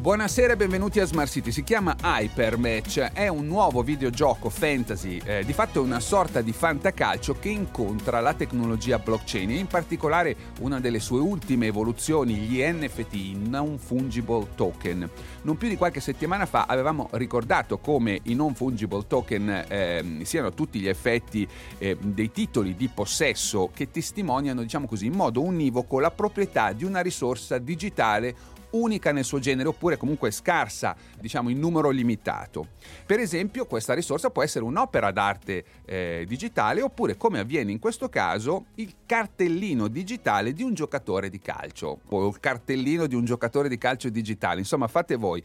Buonasera e benvenuti a Smart City. Si chiama Hypermatch, è un nuovo videogioco fantasy, eh, di fatto è una sorta di fantacalcio che incontra la tecnologia blockchain e in particolare una delle sue ultime evoluzioni, gli NFT, Non Fungible Token. Non più di qualche settimana fa avevamo ricordato come i Non Fungible Token eh, siano tutti gli effetti eh, dei titoli di possesso che testimoniano, diciamo così, in modo univoco la proprietà di una risorsa digitale unica nel suo genere oppure comunque scarsa, diciamo in numero limitato. Per esempio questa risorsa può essere un'opera d'arte eh, digitale oppure come avviene in questo caso il cartellino digitale di un giocatore di calcio o il cartellino di un giocatore di calcio digitale, insomma fate voi.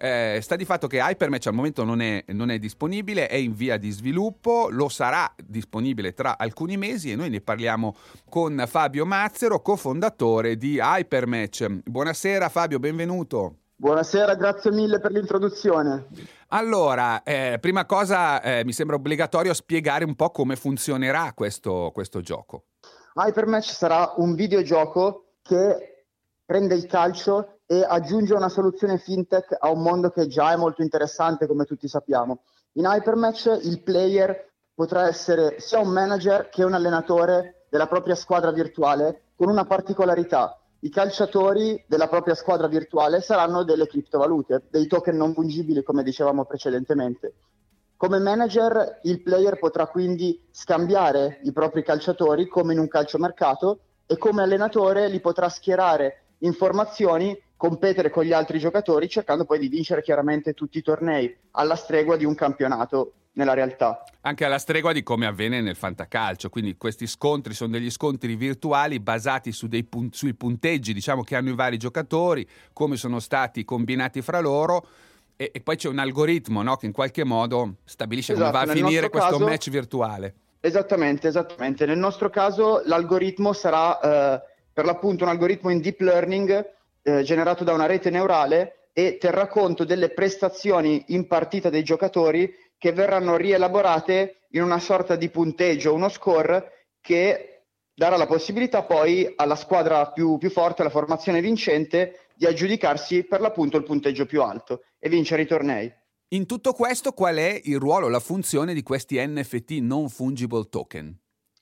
Eh, sta di fatto che Hypermatch al momento non è, non è, disponibile, è in via di sviluppo, lo sarà disponibile tra alcuni mesi e noi ne parliamo con Fabio Mazzero, cofondatore di Hypermatch. Buonasera Fabio, benvenuto. Buonasera, grazie mille per l'introduzione. Allora, eh, prima cosa eh, mi sembra obbligatorio spiegare un po' come funzionerà questo, questo gioco. Hypermatch sarà un videogioco che prende il calcio e aggiunge una soluzione fintech a un mondo che già è molto interessante, come tutti sappiamo. In Hypermatch il player potrà essere sia un manager che un allenatore della propria squadra virtuale, con una particolarità. I calciatori della propria squadra virtuale saranno delle criptovalute, dei token non fungibili, come dicevamo precedentemente. Come manager il player potrà quindi scambiare i propri calciatori come in un calciomercato e come allenatore li potrà schierare informazioni competere con gli altri giocatori cercando poi di vincere chiaramente tutti i tornei alla stregua di un campionato nella realtà. Anche alla stregua di come avviene nel fantacalcio, quindi questi scontri sono degli scontri virtuali basati su pun- sui punteggi diciamo, che hanno i vari giocatori, come sono stati combinati fra loro e, e poi c'è un algoritmo no, che in qualche modo stabilisce esatto, come va a finire questo caso, match virtuale. Esattamente, esattamente. Nel nostro caso l'algoritmo sarà eh, per l'appunto un algoritmo in deep learning eh, generato da una rete neurale e terrà conto delle prestazioni in partita dei giocatori che verranno rielaborate in una sorta di punteggio, uno score che darà la possibilità poi alla squadra più, più forte, alla formazione vincente, di aggiudicarsi per l'appunto il punteggio più alto e vincere i tornei. In tutto questo qual è il ruolo, la funzione di questi NFT non fungible token?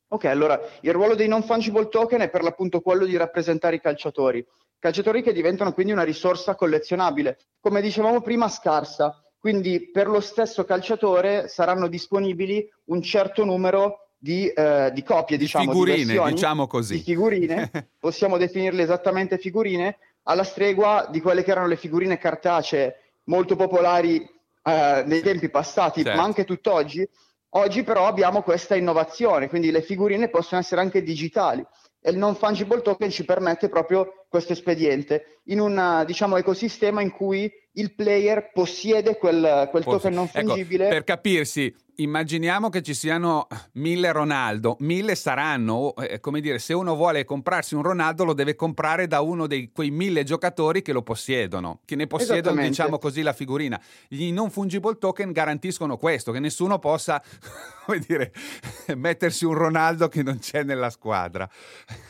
Ok, allora il ruolo dei non fungible token è per l'appunto quello di rappresentare i calciatori calciatori che diventano quindi una risorsa collezionabile, come dicevamo prima scarsa, quindi per lo stesso calciatore saranno disponibili un certo numero di, eh, di copie, di diciamo, figurine, di diciamo così. Di figurine, possiamo definirle esattamente figurine, alla stregua di quelle che erano le figurine cartacee molto popolari eh, nei tempi passati, certo. ma anche tutt'oggi. Oggi però abbiamo questa innovazione, quindi le figurine possono essere anche digitali e il non fungible token ci permette proprio questo espediente in un diciamo, ecosistema in cui il player possiede quel, quel token non ecco, fungibile. Ecco, per capirsi, immaginiamo che ci siano mille Ronaldo, mille saranno, eh, come dire, se uno vuole comprarsi un Ronaldo lo deve comprare da uno di quei mille giocatori che lo possiedono, che ne possiedono diciamo così la figurina. Gli non fungible token garantiscono questo, che nessuno possa, come dire, mettersi un Ronaldo che non c'è nella squadra.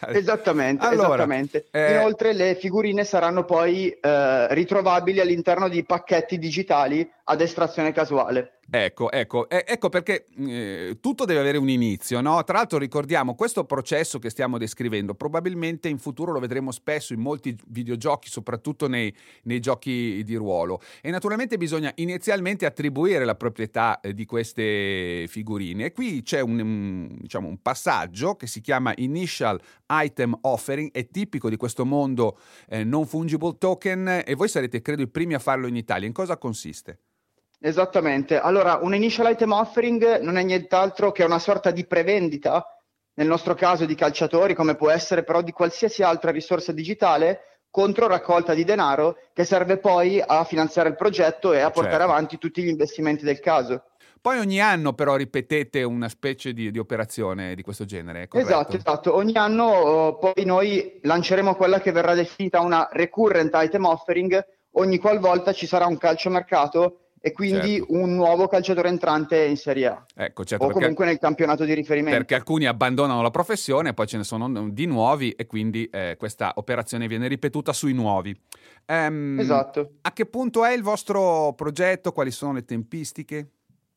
Esattamente, allora, esattamente. Eh... Inoltre le figurine saranno poi eh, ritrovabili all'interno di pacchetti digitali ad estrazione casuale. Ecco, ecco, ecco perché eh, tutto deve avere un inizio, no? Tra l'altro ricordiamo, questo processo che stiamo descrivendo probabilmente in futuro lo vedremo spesso in molti videogiochi, soprattutto nei, nei giochi di ruolo. E naturalmente bisogna inizialmente attribuire la proprietà eh, di queste figurine. E qui c'è un, un, diciamo, un passaggio che si chiama Initial Item Offering, è tipico di questo mondo eh, non fungible token e voi sarete, credo, i primi a farlo in Italia. In cosa consiste? Esattamente. Allora, un initial item offering non è nient'altro che una sorta di prevendita, nel nostro caso di calciatori, come può essere però di qualsiasi altra risorsa digitale, contro raccolta di denaro che serve poi a finanziare il progetto e a portare certo. avanti tutti gli investimenti del caso. Poi ogni anno però ripetete una specie di, di operazione di questo genere, Esatto, esatto. Ogni anno uh, poi noi lanceremo quella che verrà definita una recurrent item offering ogni qualvolta ci sarà un calciomercato e quindi certo. un nuovo calciatore entrante in Serie A. Ecco, certo, o comunque nel campionato di riferimento. Perché alcuni abbandonano la professione, poi ce ne sono di nuovi e quindi eh, questa operazione viene ripetuta sui nuovi. Um, esatto. A che punto è il vostro progetto? Quali sono le tempistiche?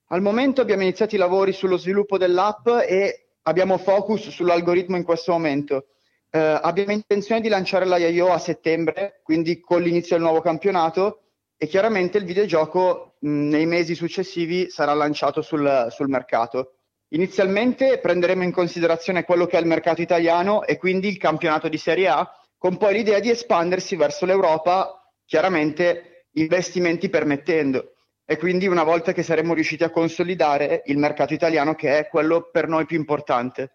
Al momento abbiamo iniziato i lavori sullo sviluppo dell'app e abbiamo focus sull'algoritmo in questo momento. Eh, abbiamo intenzione di lanciare la IO a settembre, quindi con l'inizio del nuovo campionato e chiaramente il videogioco nei mesi successivi sarà lanciato sul, sul mercato. Inizialmente prenderemo in considerazione quello che è il mercato italiano e quindi il campionato di Serie A, con poi l'idea di espandersi verso l'Europa, chiaramente investimenti permettendo. E quindi una volta che saremo riusciti a consolidare il mercato italiano, che è quello per noi più importante.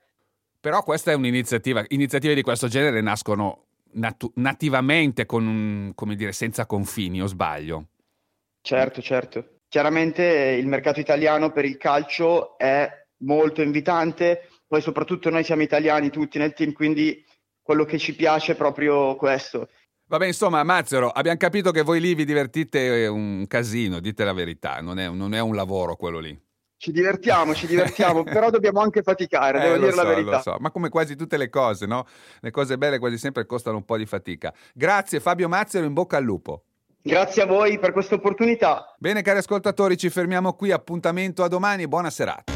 Però questa è un'iniziativa, iniziative di questo genere nascono natu- nativamente con un, come dire, senza confini, o sbaglio? Certo, certo. Chiaramente il mercato italiano per il calcio è molto invitante, poi soprattutto noi siamo italiani tutti nel team, quindi quello che ci piace è proprio questo. Vabbè, insomma, Mazzero, abbiamo capito che voi lì vi divertite un casino, dite la verità, non è, non è un lavoro quello lì. Ci divertiamo, ci divertiamo, però dobbiamo anche faticare, devo eh, dire so, la verità. So. Ma come quasi tutte le cose, no? Le cose belle quasi sempre costano un po' di fatica. Grazie Fabio Mazzero, in bocca al lupo. Grazie a voi per questa opportunità. Bene cari ascoltatori, ci fermiamo qui, appuntamento a domani, buona serata.